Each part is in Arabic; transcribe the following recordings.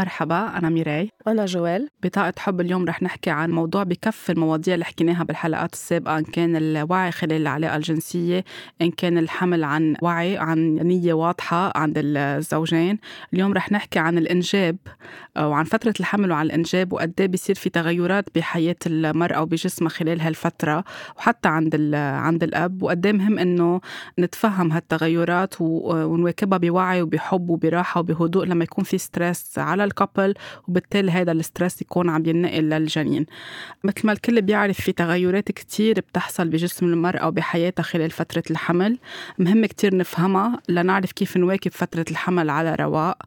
مرحبا أنا ميراي. أنا جوال. بطاقة حب اليوم رح نحكي عن موضوع بكف المواضيع اللي حكيناها بالحلقات السابقة إن كان الوعي خلال العلاقة الجنسية إن كان الحمل عن وعي عن نية واضحة عند الزوجين. اليوم رح نحكي عن الإنجاب وعن فترة الحمل وعن الإنجاب وقد إيه بيصير في تغيرات بحياة المرأة وبجسمها خلال هالفترة وحتى عند عند الأب. وقد إيه مهم إنه نتفهم هالتغيرات ونواكبها بوعي وبحب وبراحة وبهدوء لما يكون في stress على ال couple وبالتالي هذا الستريس يكون عم ينقل للجنين. مثل ما الكل بيعرف في تغيرات كتير بتحصل بجسم المرأة وبحياتها خلال فترة الحمل. مهم كتير نفهمها لنعرف كيف نواكب فترة الحمل على رواق.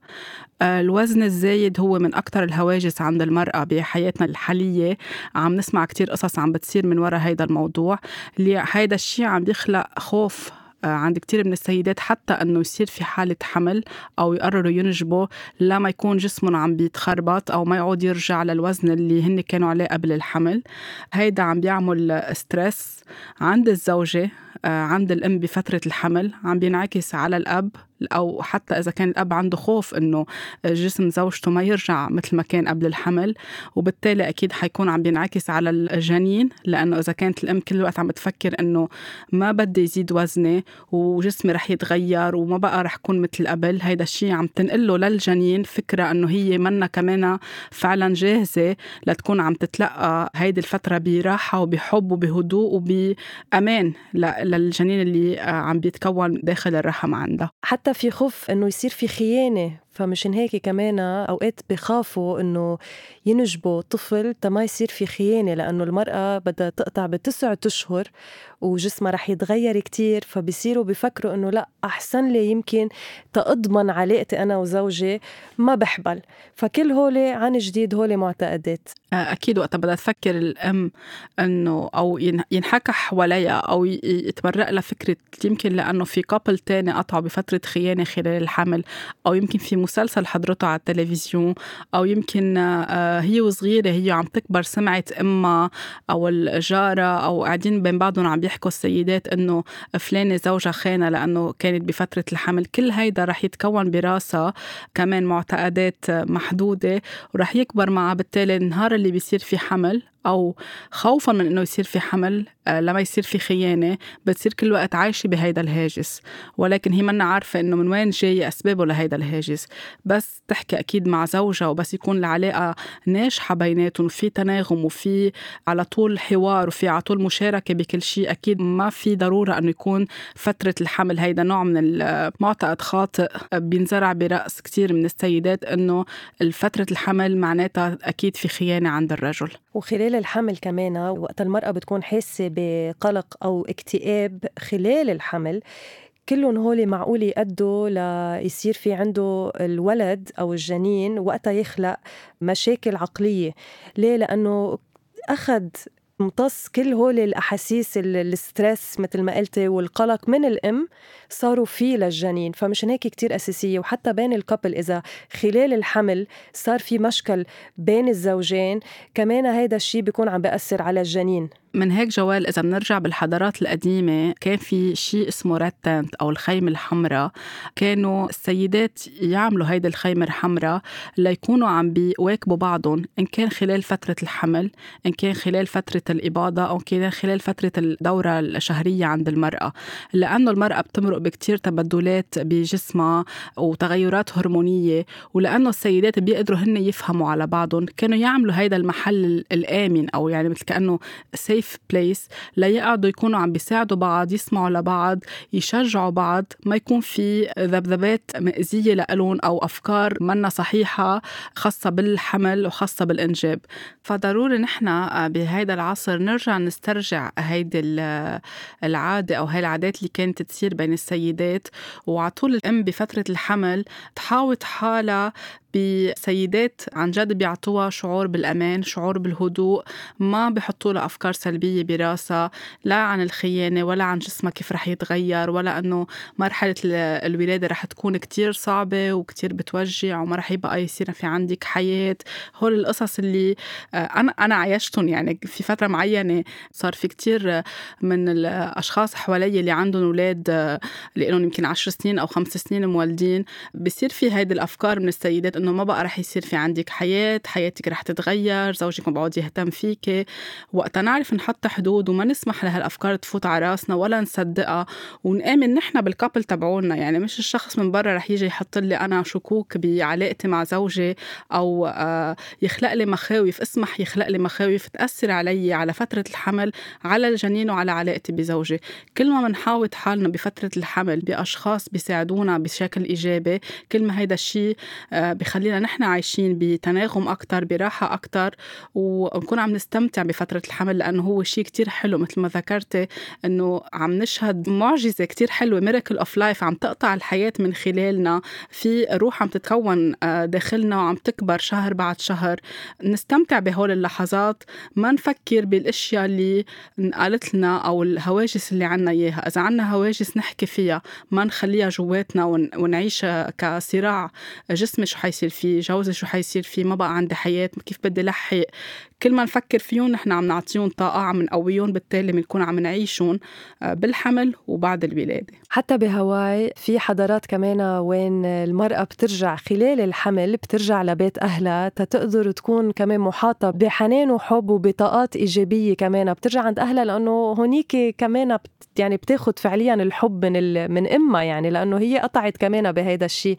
آه، الوزن الزايد هو من أكثر الهواجس عند المرأة بحياتنا الحالية. عم نسمع كتير قصص عم بتصير من وراء هيدا الموضوع. اللي هيدا الشيء عم بيخلق خوف عند كتير من السيدات حتى إنه يصير في حالة حمل أو يقرروا ينجبوا لما يكون جسمهم عم بيتخربط أو ما يعود يرجع للوزن اللي هن كانوا عليه قبل الحمل. هيدا عم بيعمل ستريس عند الزوجة آه، عند الأم بفترة الحمل عم بينعكس على الأب أو حتى إذا كان الأب عنده خوف إنه جسم زوجته ما يرجع مثل ما كان قبل الحمل وبالتالي أكيد حيكون عم بينعكس على الجنين لأنه إذا كانت الأم كل الوقت عم تفكر إنه ما بدي يزيد وزني وجسمي رح يتغير وما بقى رح كون مثل قبل هيدا الشيء عم تنقله للجنين فكرة إنه هي منا كمان فعلا جاهزة لتكون عم تتلقى هيدي الفترة براحة وبحب وبهدوء وبأمان للجنين اللي عم بيتكون داخل الرحم عندها. حتى في خوف إنه يصير في خيانة. فمشان هيك كمان أوقات بخافوا إنه ينجبوا طفل تما يصير في خيانة لأنه المرأة بدها تقطع بتسعة أشهر وجسمها رح يتغير كتير فبصيروا بفكروا إنه لأ أحسن لي يمكن تأضمن علاقتي أنا وزوجي ما بحبل. فكل هولي عن جديد هولي معتقدات. أكيد وقتها بدها تفكر الأم إنه أو ينحكى حواليها أو يتمرق لها فكرة يمكن لأنه في كابل تاني قطعوا بفترة خيانة خلال الحمل أو يمكن في مسلسل حضرته على التلفزيون أو يمكن آه، هي وصغيرة هي عم تكبر سمعت أمها أو الجارة أو قاعدين بين بعضهم عم بيحكوا السيدات إنه فلانة زوجها خانه لأنه كانت بفترة الحمل. كل هيدا رح يتكون براسها كمان معتقدات محدودة ورح يكبر معها بالتالي النهار اللي بيصير في حمل. أو خوفا من إنه يصير في حمل آه، لما يصير في خيانة بتصير كل وقت عايشة بهيدا الهاجس. ولكن هي منا عارفة إنه من وين جاي أسبابه لهيدا الهاجس. بس تحكي أكيد مع زوجها وبس يكون العلاقة ناجحة بيناتهم وفي تناغم وفي على طول حوار وفي على طول مشاركة بكل شيء. أكيد ما في ضرورة إنه يكون فترة الحمل هيدا نوع من المعتقد خاطئ بينزرع برأس كثير من السيدات إنه فتره الحمل معناتها أكيد في خيانة عند الرجل. وخلال الحمل كمان وقت المرأة بتكون حاسة بقلق أو اكتئاب خلال الحمل كلهم هول معقول يأدوا ليصير في عنده الولد أو الجنين وقتها يخلق مشاكل عقلية ليه؟ لأنه أخذ امتص كل هول الأحاسيس ال stress مثل ما قلتي والقلق من الام صاروا فيه للجنين فمشان هيك كتير أساسية. وحتى بين ال couple إذا خلال الحمل صار في مشكل بين الزوجين كمان هيدا الشيء بيكون عم بيأثر على الجنين. من هيك جوال إذا بنرجع بالحضارات القديمة كان في شيء اسمه red أو الخيمة الحمراء. كانوا السيدات يعملوا هيدي الخيمة الحمراء ليكونوا عم بيواكبوا بعضهم إن كان خلال فترة الحمل إن كان خلال فترة الإباضة أو كان خلال فترة الدورة الشهرية عند المرأة. لأنه المرأة بتمرق بكتير تبدلات بجسمها وتغيرات هرمونية ولأنه السيدات بيقدروا هن يفهموا على بعضهم. كانوا يعملوا هيدا المحل الآمن أو يعني مثل كأنه سيف سيف بليس ليقعدوا يكونوا عم بيساعدوا بعض يسمعوا لبعض يشجعوا بعض. ما يكون في ذبذبات مأزية لألون أو أفكار منا صحيحة خاصة بالحمل وخاصة بالإنجاب. فضروري نحن بهيدا العصر نرجع نسترجع هيدي العادة أو هاي العادات اللي كانت تصير بين السيدات. وعلى طول الأم بفترة الحمل تحاوط حالها بسيدات عن جد بيعطوها شعور بالأمان شعور بالهدوء ما بحطوا لها افكار سلبية براسها لا عن الخيانة ولا عن جسمها كيف رح يتغير ولا إنه مرحلة الولادة رح تكون كتير صعبة وكتير بتوجع وما رح يبقى يصير في عندك حياة. هول القصص اللي آه، أنا أنا عايشتهم يعني في فترة معينة صار في كتير من الأشخاص حوالي اللي عندهم أولاد آه، لهم يمكن 10 سنين أو خمس سنين مولدين بصير في هيدي الأفكار من السيدات إنه ما بقى رح يصير في عندك حياة حياتك رح تتغير زوجك ما بعود يهتم فيك. وقتها نعرف نحط حدود وما نسمح لهالأفكار تفوت على راسنا ولا نصدقها. ونآمن نحن بالكابل تبعولنا. يعني مش الشخص من برا رح يجي يحط لي أنا شكوك بعلاقتي مع زوجي أو آه، يخلق لي مخاوف. اسمح يخلق لي مخاوف تأثر علي على فترة الحمل على الجنين وعلى علاقتي بزوجي. كل ما بنحاوط حالنا بفترة الحمل بأشخاص بيساعدونا بشكل إيجابي كل ما هيدا الشيء آه، بخلينا نحن عايشين بتناغم أكثر براحة أكثر ونكون عم نستمتع بفترة الحمل لأنه هو شيء كتير حلو. مثل ما ذكرتي إنه عم نشهد معجزة كتير حلوة miracle of life عم تقطع الحياة من خلالنا. في روح عم تتكون آه، داخلنا وعم تكبر شهر بعد شهر. نستمتع بهول اللحظات ما نفكر بالأشياء اللي انقالت لنا أو الهواجس اللي عنا إياها. إذا عنا هواجس نحكي فيها ما نخليها جواتنا ونعيشها كصراع جسمي شو حيصير. فيه جوزي شو حيصير فيه ما بقى عندي حياة كيف بدي لحق كل ما نفكر فيهم نحن عم نعطيهم طاقة عم نقويهم بالتالي بنكون عم نعيشهم آه، بالحمل وبعد الولادة. حتى بهواي في حضارات كمان وين المرأة بترجع خلال الحمل بترجع لبيت أهلها تتقدر تكون كمان محاطة بحنان وحب وبطاقات إيجابية كمان. بترجع عند أهلها لأنه هونيك كمان بت يعني بتاخد فعليا الحب من من أمها يعني لأنه هي قطعت كمان بهيدا الشيء.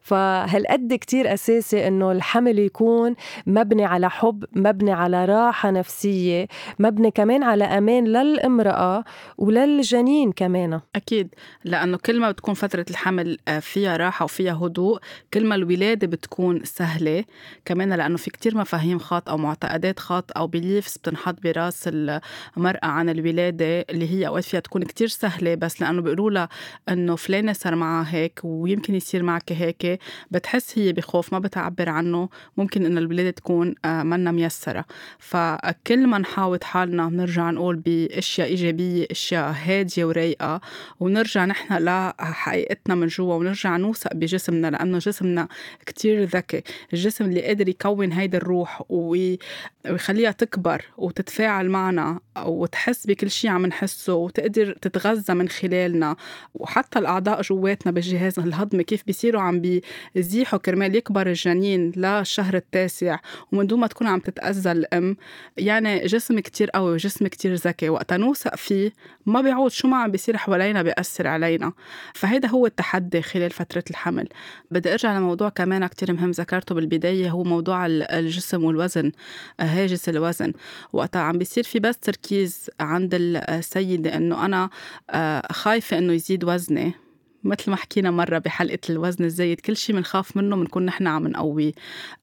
فهالقد كتير أساسي إنه الحمل يكون مبني على حب مبني على راحة نفسية مبني كمان على أمان للامرأة وللجنين كمان. أكيد. لأنه كل ما بتكون فترة الحمل آه، فيها راحة وفيها هدوء كل ما الولادة بتكون سهلة كمان لأنه في كتير مفاهيم خاطئه أو معتقدات خاطئه أو بليفز بتنحط براس المرأة عن الولادة اللي هي أوقات فيها تكون كتير سهلة بس لأنه بيقولوا لها إنه فلانة صار معها هيك ويمكن يصير معك هيك بتحس هي بخوف ما بتعبر عنه ممكن إن الولادة تكون آه، منا ميسرة. فكل ما نحاوط حالنا بنرجع نقول بأشياء إيجابية أشياء هادية ورايقة ونرجع نحن لحقيقتنا من جوا ونرجع نوثق بجسمنا لأنه جسمنا كتير ذكي. الجسم اللي قادر يكون هيدي الروح ويخليها تكبر وتتفاعل معنا وتحس بكل شيء عم نحسه وتقدر تتغذى من خلالنا. وحتى الأعضاء جواتنا بالجهاز الهضمي كيف بيصيروا عم بي زيحه كرمال يكبر الجنين للشهر التاسع ومن دون ما تكون عم تتأذى الأم. يعني جسم كتير قوي وجسم كتير ذكي. وقتا نوثق فيه ما بيعود. شو ما عم بيصير حوالينا بيأثر علينا. فهيدا هو التحدي خلال فترة الحمل. بدي أرجع لموضوع كمان كتير مهم ذكرته بالبداية. هو موضوع الجسم والوزن. هاجس الوزن. وقتا عم بيصير في بس تركيز عند السيدة إنه أنا آه، خايفة إنه يزيد وزني. مثل ما حكينا مرة بحلقة الوزن الزايد كل شيء بنخاف منه بنكون نحن عم نقويه.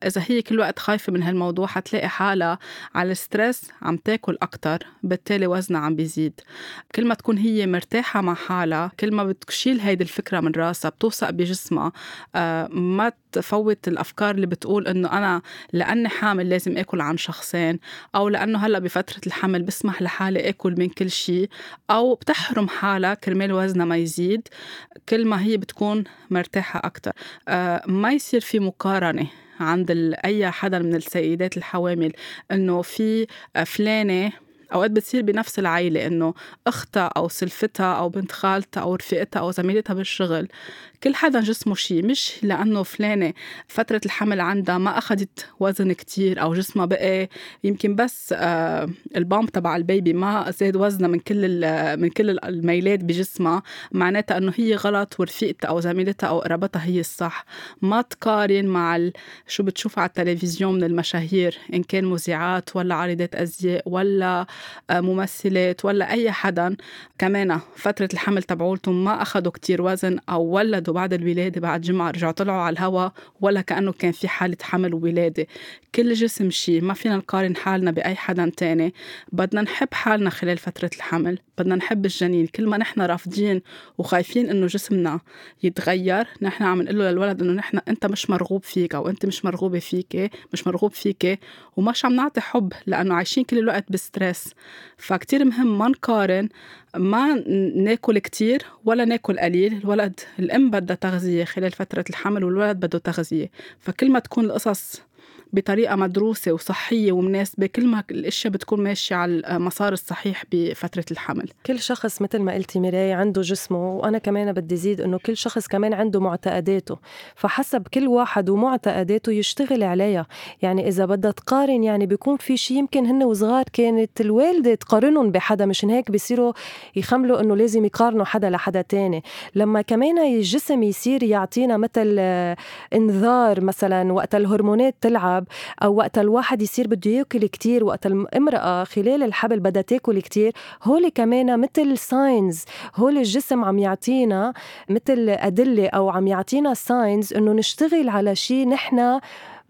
إذا هي كل وقت خايفة من هالموضوع حتلاقي حالها على الستريس عم تاكل أكتر بالتالي وزنها عم بيزيد. كل ما تكون هي مرتاحة مع حالها كل ما بتشيل هيدي الفكرة من راسها بتوثق بجسمها آه، ما تفوت الأفكار اللي بتقول إنه أنا لأني حامل لازم آكل عن شخصين أو لأنه هلأ بفترة الحمل بسمح لحالي آكل من كل شيء أو بتحرم حالها كرمال وزنها ما يزيد كل ما هي بتكون مرتاحة أكثر آه ما يصير في مقارنة عند أي حدا من السيدات الحوامل إنه في فلانة أوقات بتصير بنفس العائله إنه أختها أو سلفتها أو بنت خالتها أو رفيقتها أو زميلتها بالشغل. كل حدا جسمه شيء مش لأنه فلانة فترة الحمل عندها ما أخذت وزن كتير أو جسمها بقى يمكن بس آه البامب تبع البيبي ما زاد وزنها من كل من كل الميلات بجسمها. معناتها أنه هي غلط ورفيقتها أو زميلتها أو قرابتها هي الصح. ما تقارن مع شو بتشوف على التلفزيون من المشاهير إن كان مذيعات ولا عارضات أزياء ولا ممثلات ولا أي حدا. كمان فترة الحمل تبعولتهم ما أخذوا كتير وزن أو ولدوا بعد الولادة بعد جمعة رجعوا طلعوا على الهواء ولا كأنه كان في حالة حمل وولادة. كل جسم شيء ما فينا نقارن حالنا بأي حدا تاني. بدنا نحب حالنا خلال فترة الحمل. بدنا نحب الجنين. كل ما نحن رافضين وخايفين إنه جسمنا يتغير نحن عم نقول له للولد إنه نحن أنت مش مرغوب فيك أو أنت مش مرغوبة فيك مش مرغوب فيك ومش عم نعطي حب لأنه عايشين كل الوقت بستريس. فكتير مهم ما نقارن ما ناكل كتير ولا ناكل قليل. الولد الأم بدها تغذية خلال فترة الحمل والولد بده تغذية. فكل ما تكون القصص بطريقة مدروسة وصحية ومناسبة كل ما الأشياء بتكون ماشية على المسار الصحيح بفترة الحمل. كل شخص مثل ما قلتي ميراي عنده جسمه وأنا كمان بدي زيد إنه كل شخص كمان عنده معتقداته. فحسب كل واحد ومعتقداته يشتغل عليها. يعني إذا بدها تقارن يعني بيكون في شيء يمكن هن وصغار كانت الوالدة تقارنهم بحدا مشان هيك بيصيروا يخملوا إنه لازم يقارنوا حدا لحدا تاني. لما كمان الجسم يصير يعطينا مثل آه، انذار مثلا وقت الهرمونات تلعب أو وقت الواحد يصير بده ياكل كتير وقت الامراه خلال الحبل بدها تاكل كتير هول كمان مثل signs هول الجسم عم يعطينا مثل أدلة أو عم يعطينا signs إنه نشتغل على شيء نحن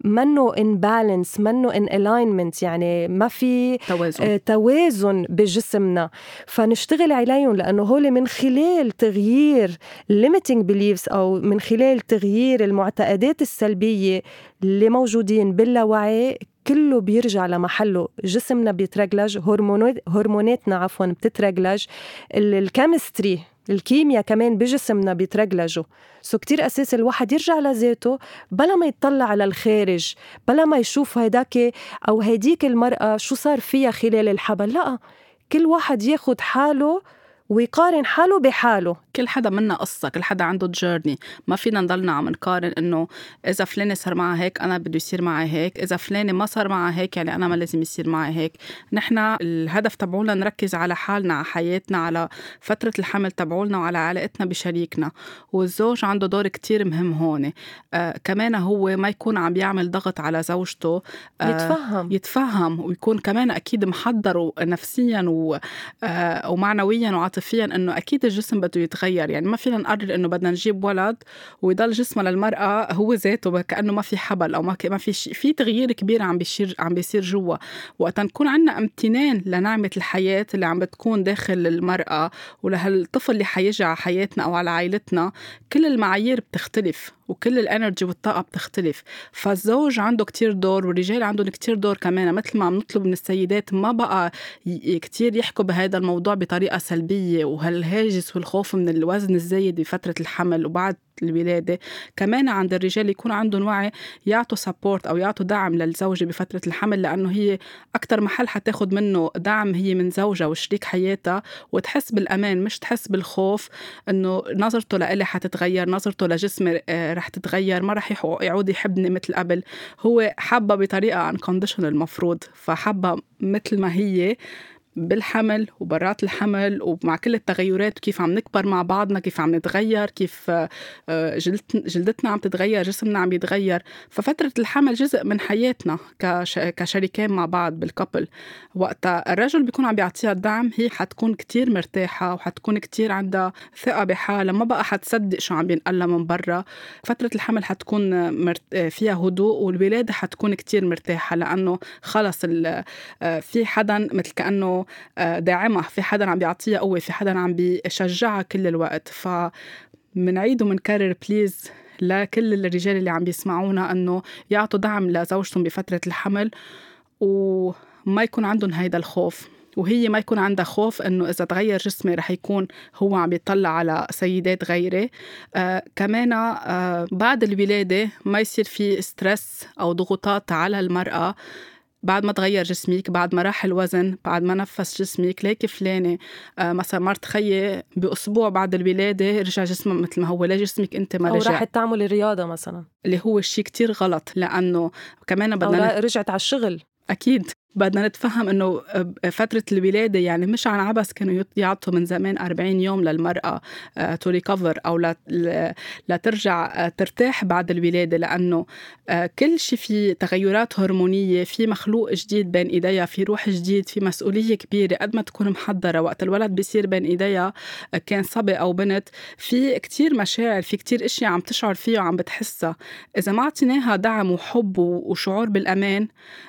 منه in balance منه in alignment يعني ما في توازن. آه توازن بجسمنا. فنشتغل عليهم لأنه هول من خلال تغيير limiting beliefs أو من خلال تغيير المعتقدات السلبية اللي موجودين باللاوعي كله بيرجع لمحله. جسمنا بيترجلج هرمونات هرموناتنا عفوا بتترجلج ال chemistry الكيمياء كمان بجسمنا بيترجلجوا. سو كتير أساس الواحد يرجع لذاته بلا ما يطلع على الخارج بلا ما يشوف هيداك أو هيديك المرأة شو صار فيها خلال الحبل. لا كل واحد ياخد حاله ويقارن حاله بحاله. كل حدا منا قصة كل حدا عنده جيرني ما فينا نضلنا عم نقارن إنه إذا فلانة صار معها هيك أنا بده يصير معي هيك إذا فلانة ما صار معها هيك يعني أنا ما لازم يصير معي هيك. نحن الهدف تبعولنا نركز على حالنا على حياتنا على فترة الحمل تبعولنا وعلى علاقتنا بشريكنا. والزوج عنده دور كتير مهم هون. آه كمان هو ما يكون عم يعمل ضغط على زوجته. آه يتفهم. يتفهم ويكون كمان أكيد محضر نفسيا و آه ومعنويا وعاطفيا إنه أكيد الجسم بده يتغير. يعني ما فينا نقرر إنه بدنا نجيب ولد ويضل جسمه للمرأة هو ذاته كأنه ما في حبل أو ما ما في شيء في تغيير كبير عم بيصير عم بيصير جوا. وقت نكون عندنا امتنان لنعمة الحياة اللي عم بتكون داخل المرأة ولهالطفل اللي حيجي على حياتنا أو على عائلتنا كل المعايير بتختلف. وكل الانرجي والطاقة بتختلف. فالزوج عنده كتير دور والرجال عندهم كتير دور كمان. مثل ما عم نطلب من السيدات ما بقى كتير يحكوا بهذا الموضوع بطريقة سلبية وهالهاجس والخوف من الوزن الزايد بفترة الحمل وبعد الولادة. كمان عند الرجال يكون عندهم وعي يعطوا سبورت أو يعطوا دعم للزوجة بفترة الحمل لأنه هي أكتر محل حتاخد منه دعم هي من زوجها وشريك حياتها. وتحس بالأمان مش تحس بالخوف إنه نظرته لإلي حتتغير نظرته لجسمي آه، رح تتغير ما رح يعود يحبني مثل قبل. هو حبها بطريقة unconditional المفروض فحبها مثل ما هي. بالحمل وبرات الحمل ومع كل التغيرات وكيف عم نكبر مع بعضنا كيف عم نتغير كيف آه، جلدتنا عم تتغير جسمنا عم يتغير. ففترة الحمل جزء من حياتنا كشريكين مع بعض بالكابل وقتها الرجل بيكون عم بيعطيها الدعم هي حتكون كتير مرتاحة وحتكون كتير عندها ثقة بحالها ما بقى حتصدق شو عم بينقلها من برا. فترة الحمل حتكون فيها هدوء والولادة حتكون كتير مرتاحة لأنه خلص آه، في حدا مثل كأنه آه، داعمة. في حدا عم بيعطيها قوة في حدا عم بيشجعها كل الوقت. ف منعيد ومنكرر please لكل الرجال اللي عم بيسمعونا إنه يعطوا دعم لزوجتهم بفترة الحمل وما يكون عندهم هيدا الخوف. وهي ما يكون عندها خوف إنه إذا تغير جسمي رح يكون هو عم يطلع على سيدات غيري. آه كمان آه بعد الولادة ما يصير في stress أو ضغوطات على المرأة. بعد ما تغير جسمك بعد ما راح الوزن بعد ما نفس جسمك ليك فلانة. آه مثلا مرت خيي بأسبوع بعد الولادة رجع جسمها مثل ما هو ليه جسمك أنت ما رجع. أو راحت تعمل رياضه مثلا. اللي هو شيء كتير غلط لأنه كمان بدنا أو رجعت على الشغل. أكيد. بدنا نتفهم إنه فترة الولادة يعني مش عن عبس كانوا يعطوا من زمان 40 يوم للمرأة تو ريكفر أو لترجع آه، ترتاح بعد الولادة لأنه آه، كل شيء في تغيرات هرمونية في مخلوق جديد بين ايديها في روح جديد في مسؤولية كبيرة قد ما تكون محضرة وقت الولد بيصير بين ايديها آه، كان صبي أو بنت في كتير مشاعر في كتير إشياء عم تشعر فيها وعم بتحسها. إذا ما اعطيناها دعم وحب وشعور بالأمان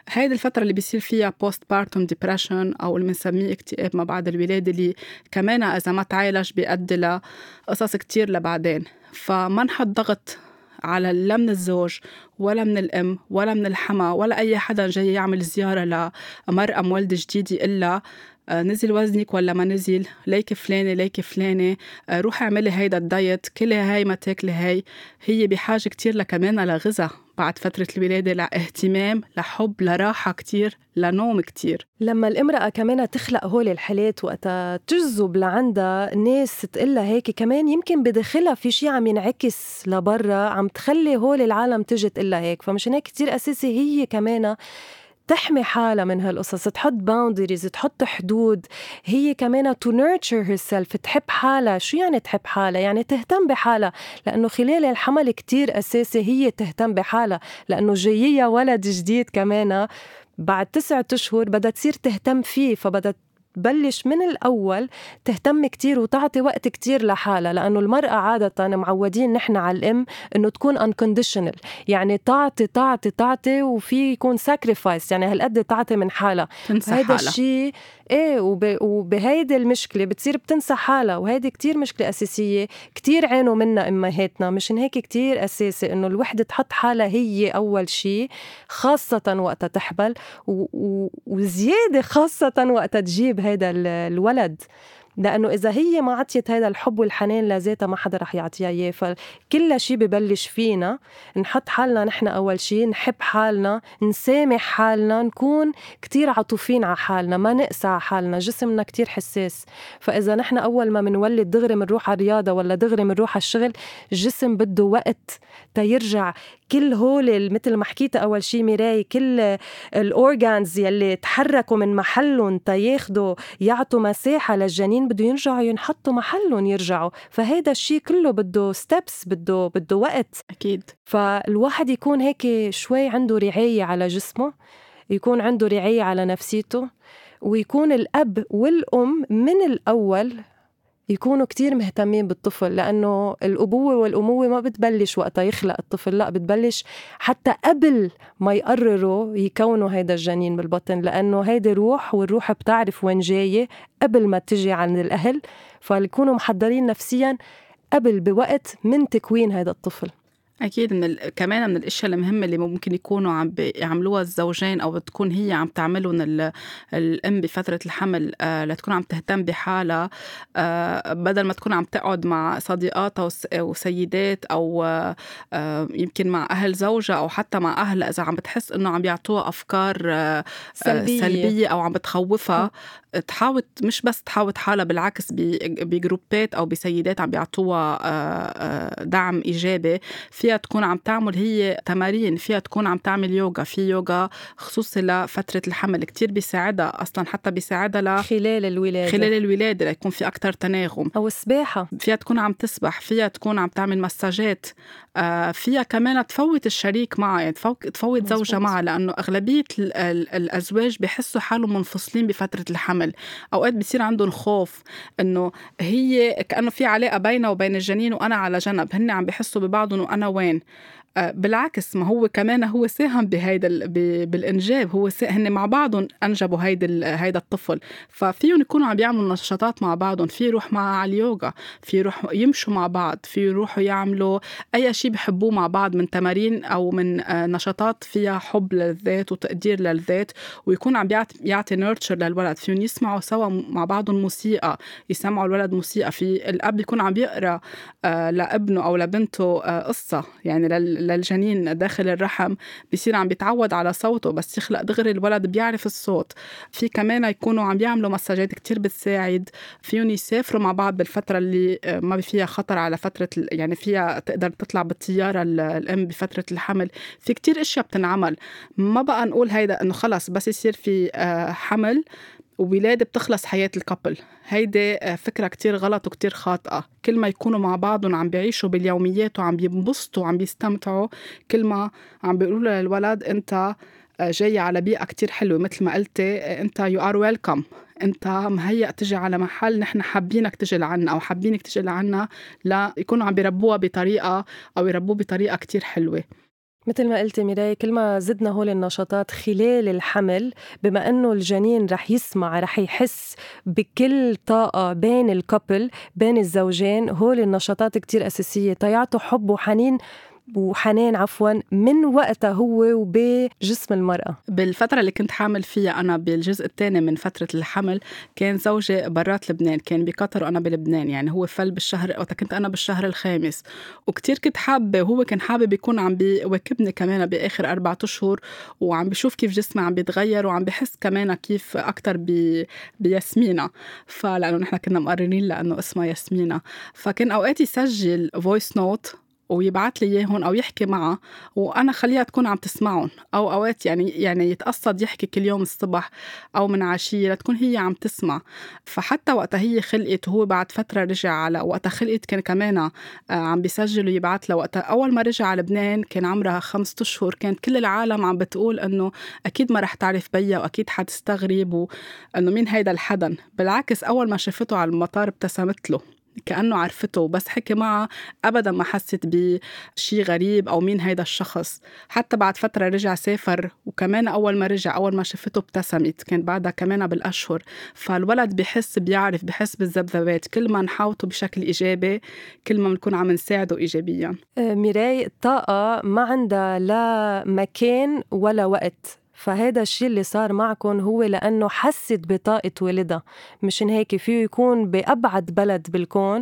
هيدي الفترة اللي بيصير فيها فيها postpartum depression أو اللي بنسميه اكتئاب ما بعد الولادة اللي كمان إذا ما تعالج بيؤدي لقصص كتير لبعدين. فما نحط ضغط على لا من الزوج ولا من الأم ولا من الحما ولا أي حدا جاي يعمل زيارة لمرأة مولده جديده إلا آه، نزل وزنك ولا ما نزل ليك فلانة ليك فلانة روحي اعملي هيدا الدايت كلي هاي ما تاكلي هاي هي بحاجة كتير لكمان لغذاء. بعد فترة الولادة لاهتمام لحب لراحة كتير لنوم كتير. لما الامرأة كمان تخلق هول الحالات وقتها تجذب لعندها ناس تقلها هيك كمان يمكن بداخلها في شيء عم ينعكس لبرا عم تخلي هول العالم تجي تقلها هيك. فمشان هيك كتير أساسي هي كمان تحمي حالها من هالقصص تحط boundaries تحط حدود. هي كمان to nurture herself تحب حالها. شو يعني تحب حالها؟ يعني تهتم بحالها. لأنه خلال الحمل كتير أساسي هي تهتم بحالها. لأنه جاييها ولد جديد كمان بعد تسعة أشهر بدها تصير تهتم فيه فبدها تبلش من الأول تهتم كتير وتعطي وقت كتير لحالها لأنه المرأة عادة معودين نحن على الأم إنه تكون unconditional. يعني تعطي تعطي تعطي وفي يكون sacrifice يعني هالقد تعطي من حالها. هذا الشيء إيه وب... وبهيدي المشكلة بتصير بتنسى حالها وهيدي كتير مشكلة أساسية كتير عانوا منها امهاتنا مشان هيك كتير أساسي إنه الوحدة تحط حالها هي أول شيء خاصة وقتها تحبل و... و... وزيادة خاصة وقتها تجيب هيدا الولد لأنه إذا هي ما عطيت هذا الحب والحنان لذاتها ما حدا رح يعطيها إياه. فكل شيء ببلش فينا نحط حالنا نحن أول شيء نحب حالنا نسامح حالنا نكون كتير عطوفين على حالنا ما نقسى على حالنا جسمنا كتير حساس. فإذا نحن أول ما منولد دغري بنروح على الرياضة ولا دغري بنروح على الشغل الجسم بده وقت تيرجع كل هول مثل ما حكيت أول شيء ميراي كل ال organs يلي تحركوا من محلهم تياخدوا يعطوا مساحة للجنين بده يرجعوا ينحطوا محلهم يرجعوا. فهيدا الشيء كله بده steps بده بده وقت. أكيد. فالواحد يكون هيك شوي عنده رعاية على جسمه يكون عنده رعاية على نفسيته ويكون الأب والأم من الأول يكونوا كتير مهتمين بالطفل لأنه الأبوة والأموة ما بتبلش وقتها يخلق الطفل لا بتبلش حتى قبل ما يقرروا يكونوا هيدا الجنين بالبطن لأنه هيدي روح والروح بتعرف وين جاية قبل ما تجي عند الأهل فيكونوا محضرين نفسيا قبل بوقت من تكوين هذا الطفل. أكيد من ال... كمان من الأشياء المهمه اللي ممكن يكونوا عم بيعملوها الزوجين أو بتكون هي عم تعملهم ال... الأم بفترة الحمل آه لتكون عم تهتم بحالها آه بدل ما تكون عم تقعد مع صديقاتها وس... وسيدات أو آه يمكن مع أهل زوجها أو حتى مع أهلها إذا عم بتحس إنه عم بيعطوها أفكار آه سلبية. سلبية أو عم بتخوفها تحاول مش بس تحاول حالها بالعكس بجروبات أو بسيدات عم بيعطوها دعم إيجابي فيها تكون عم تعمل هي تمارين فيها تكون عم تعمل يوغا. في يوغا خصوصي لفترة الحمل كتير بيساعدها أصلا حتى بيساعدها ل... خلال الولادة. خلال الولادة ليكون في أكثر تناغم. أو السباحة. فيها تكون عم تسبح فيها تكون عم تعمل مساجات. آه، فيها كمان تفوت الشريك معها يعني تفوت زوجها معها لأنه أغلبية الأزواج بحسوا حالهم منفصلين بفترة الحمل. أوقات بصير عندهم خوف إنه هي كأنه في علاقة بينها وبين الجنين وأنا على جنب. هن عم بحسوا ببعضهم وأنا وين آه، بالعكس ما هو كمان هو ساهم بهيدا بالإنجاب. هو هن مع بعضهم أنجبوا هيدا هيدا الطفل. ففيهم يكونوا عم بيعملوا نشاطات مع بعضهم. في يروح مع على اليوغا في يروحوا يمشوا مع بعض في يروحوا يعملوا أي شيء بحبوه مع بعض من تمارين أو من آه، نشاطات فيها حب للذات وتقدير للذات ويكون عم بيعطي يعطي نيرتشر للولد. فيهم يسمعوا سوا مع بعضهم موسيقى يسمعوا الولد موسيقى. في الاب يكون عم بيقرا آه، لابنه أو لبنته قصة يعني للجنين داخل الرحم بصير عم بيتعود على صوته بس يخلق دغري الولد بيعرف الصوت. في كمان يكونوا عم بيعملوا مساجات كتير بتساعد. فيهم يسافروا مع بعض بالفترة اللي آه، ما فيها خطر على فترة يعني فيها تقدر تطلع بالطيارة الأم بفترة الحمل. في كتير أشياء بتنعمل. ما بقى نقول هيدا إنه خلص بس يصير في آه، حمل. وولادة بتخلص حياة ال couple هيدي آه، فكرة كتير غلط وكتير خاطئة. كل ما يكونوا مع بعضهم عم بيعيشوا باليوميات وعم بينبسطوا وعم بيستمتعوا كل ما عم بيقولوا للولد أنت آه، جاي على بيئة كتير حلوة مثل ما قلتي آه، أنت you are welcome أنت مهيأ تجي على محل نحن حابينك تجي لعنا أو حابينك تجي لعنا ليكونوا عم بيربوها بطريقة أو يربوه بطريقة كتير حلوة. مثل ما قلتي ميراي كل ما زدنا هول النشاطات خلال الحمل بما إنه الجنين رح يسمع رح يحس بكل طاقة بين الكابل بين الزوجين هول النشاطات كتير أساسية تيعطوا حب وحنين وحنان عفوا من وقتها هو وبجسم المرأة. بالفترة اللي كنت حامل فيها أنا بالجزء الثاني من فترة الحمل كان زوجي برات لبنان كان بقطر وأنا بلبنان يعني هو فل بالشهر وقت كنت أنا بالشهر الخامس. وكتير كنت حابة وهو كان حابب يكون عم بيواكبني كمان بآخر أربعة أشهر وعم بشوف كيف جسمي عم بيتغير وعم بحس كمان كيف أكتر بي بياسمينة. فلأنه نحن كنا مقررين لأنه اسمها ياسمينة. فكان أوقات يسجل voice note ويبعت لي اياهم أو يحكي معها وأنا خليها تكون عم تسمعهم أو أوقات يعني يعني يتقصد يحكي كل يوم الصبح أو من عشية لتكون هي عم تسمع. فحتى وقتها هي خلقت وهو بعد فترة رجع على وقتها خلقت كان كمان آه، عم بيسجل ويبعت لها وقتها. أول ما رجع على لبنان كان عمرها خمسة أشهر. كانت كل العالم عم بتقول إنه أكيد ما رح تعرف بيا وأكيد حتستغرب وإنه مين هيدا الحدن. بالعكس أول ما شافته على المطار ابتسمت له. كأنه عرفته بس حكي معها أبدا ما حست بشي غريب أو مين هيدا الشخص. حتى بعد فترة رجع سافر وكمان أول ما رجع أول ما شفته ابتسمت. كان بعدها كمان بالأشهر فالولد بحس بيعرف بحس بالذبذبات. كل ما نحاوته بشكل إيجابي كل ما بنكون عم نساعده إيجابيا. آه، ميراي الطاقة ما عندها لا مكان ولا وقت. فهذا الشيء اللي صار معكم هو لأنه حست بطاقة والدها مشان هيك فيه يكون بأبعد بلد بالكون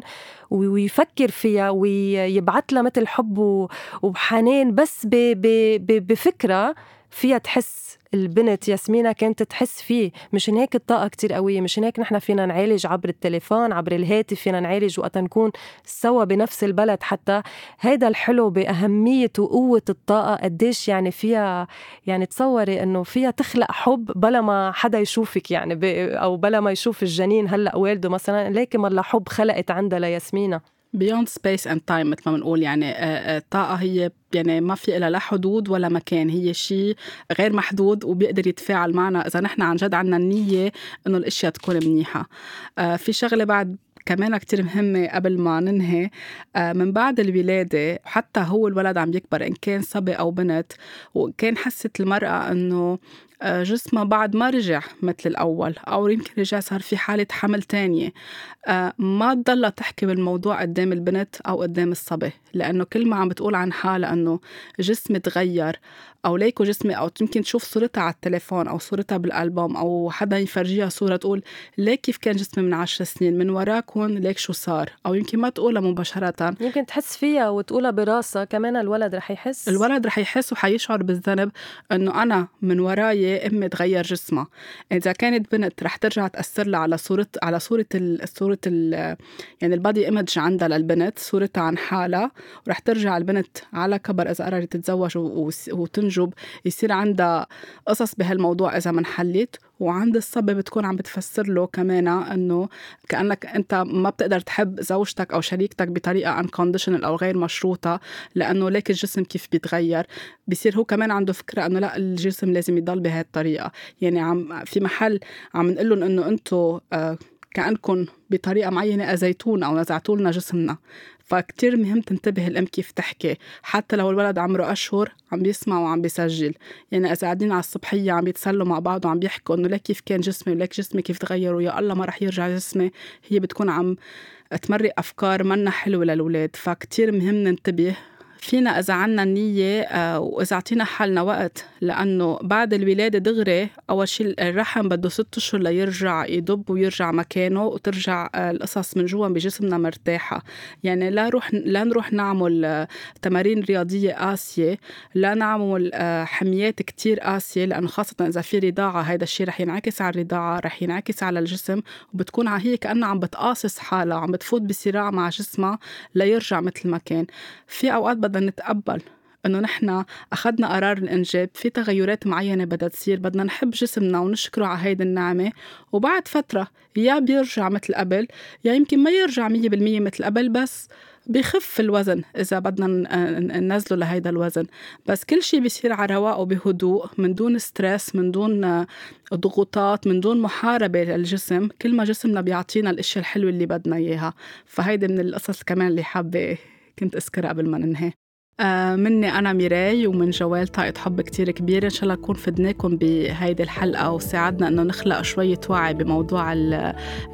ويفكر فيها ويبعت لها مثل حب وحنان بس بفكرة فيها تحس البنت ياسمينة كانت تحس فيه. مشان هيك الطاقة كتير قوية مشان هيك نحن فينا نعالج عبر التليفون عبر الهاتف فينا نعالج وقت نكون سوا بنفس البلد. حتى هيدا الحلو بأهمية وقوة الطاقة قديش يعني فيها يعني تصوري إنه فيها تخلق حب بلا ما حدا يشوفك يعني أو بلا ما يشوف الجنين هلأ والده مثلا. لكن ما حب خلقت عندها لياسمينة. Beyond space and time مثل ما بنقول يعني الطاقة هي يعني ما في لها لا حدود ولا مكان هي شيء غير محدود وبيقدر يتفاعل معنا إذا نحن عن جد عنا النية إنه الأشياء تكون منيحة. في شغلة بعد كمان كتير مهمة قبل ما ننهي من بعد الولادة حتى هو الولد عم يكبر إن كان صبي أو بنت وكان حست المرأة آه، جسمها بعد ما رجع مثل الأول أو يمكن رجع صار في حالة حمل تانية. آه، ما تضلها تحكي بالموضوع قدام البنت أو قدام الصبي لأنه كل ما عم بتقول عن حالها أنه جسمي تغير أو ليكو جسمي أو يمكن تشوف صورتها على التليفون أو صورتها بالألبوم أو حدا يفرجيها صورة تقول ليك كيف كان جسمي من عشر سنين من وراكم ليك شو صار؟ أو يمكن ما تقولها مباشرة. يمكن تحس فيها وتقولها براسها كمان الولد رح يحس. الولد رح يحس وحيشعر بالذنب أنه أنا من وراي امي تغير جسمها. إذا كانت بنت رح ترجع تأثر لها على صوره على صورة ال صورة ال يعني البادي ايمج عندها للبنت صورتها عن حالها ورح ترجع البنت على كبر إذا قررت تتزوج وتنجب يصير عندها قصص بهالموضوع إذا ما انحلت وعند الصبي بتكون عم بتفسر له كمان إنه كأنك أنت ما بتقدر تحب زوجتك أو شريكتك بطريقة unconditional أو غير مشروطة لأنه ليك الجسم كيف بيتغير. بصير هو كمان عنده فكرة إنه لا الجسم لازم يضل بهي الطريقة. يعني عم في محل عم نقول لهم إنه أنتم آه كأنكم بطريقة معينة أذيتونا أو نزعتوا لنا جسمنا. فكتير مهم تنتبه الأم كيف تحكي. حتى لو الولد عمره أشهر عم بيسمع وعم بيسجل. يعني إذا قاعدين على الصبحية عم يتسلوا مع بعض وعم بيحكوا إنه ليك كيف كان جسمي وليك جسمي كيف تغير ويا الله ما رح يرجع جسمي. هي بتكون عم تمرق أفكار منا حلوة للولاد فكتير مهم ننتبه فينا إذا عنا النية آه، وإذا أعطينا حالنا وقت لأنه بعد الولادة دغري أول شيء الرحم بده ست أشهر ليرجع يدب ويرجع مكانه وترجع آه، القصص من جوا بجسمنا مرتاحة. يعني لا نروح لا نروح نعمل آه، تمارين رياضية قاسية لا نعمل حميات كتير قاسية لأنه خاصة إذا في رضاعة هذا الشيء رح ينعكس على الرضاعة رح ينعكس على الجسم وبتكون هي كأنها عم بتقاصص حالها عم بتفوت بصراع مع جسمها ليرجع مثل ما كان. في أوقات بدنا نتقبل إنه نحن أخذنا قرار الإنجاب في تغيرات معينة بدها تصير بدنا نحب جسمنا ونشكره على هيدي النعمة. وبعد فترة يا بيرجع مثل قبل يا يمكن ما يرجع 100% مثل قبل بس بخف الوزن إذا بدنا ننزله لهيدا الوزن. بس كل شيء بيصير على رواق وبهدوء من دون stress من دون ضغوطات من دون محاربة للجسم كل ما جسمنا بيعطينا الأشياء الحلوة اللي بدنا إياها. فهيدي من القصص كمان اللي حابة كنت أذكرها قبل ما ننهي. آه، مني أنا ميراي ومن جوال طاقة حب كتير كبيرة إن شاء الله نكون فدناكم بهيدي الحلقة وساعدنا إنه نخلق شوية وعي بموضوع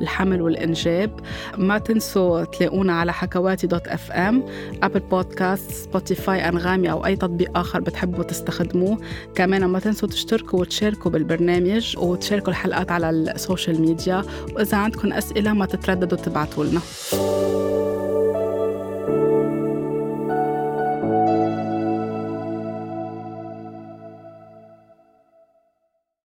الحمل والإنجاب. ما تنسوا تلاقونا على حكواتي dot FM Apple Podcasts سبوتيفاي أنغامي أو أي تطبيق آخر بتحبوا تستخدموه. كمان ما تنسوا تشتركوا وتشاركوا بالبرنامج وتشاركوا الحلقات على ال social media. وإذا عندكم أسئلة ما تترددوا تبعتوا لنا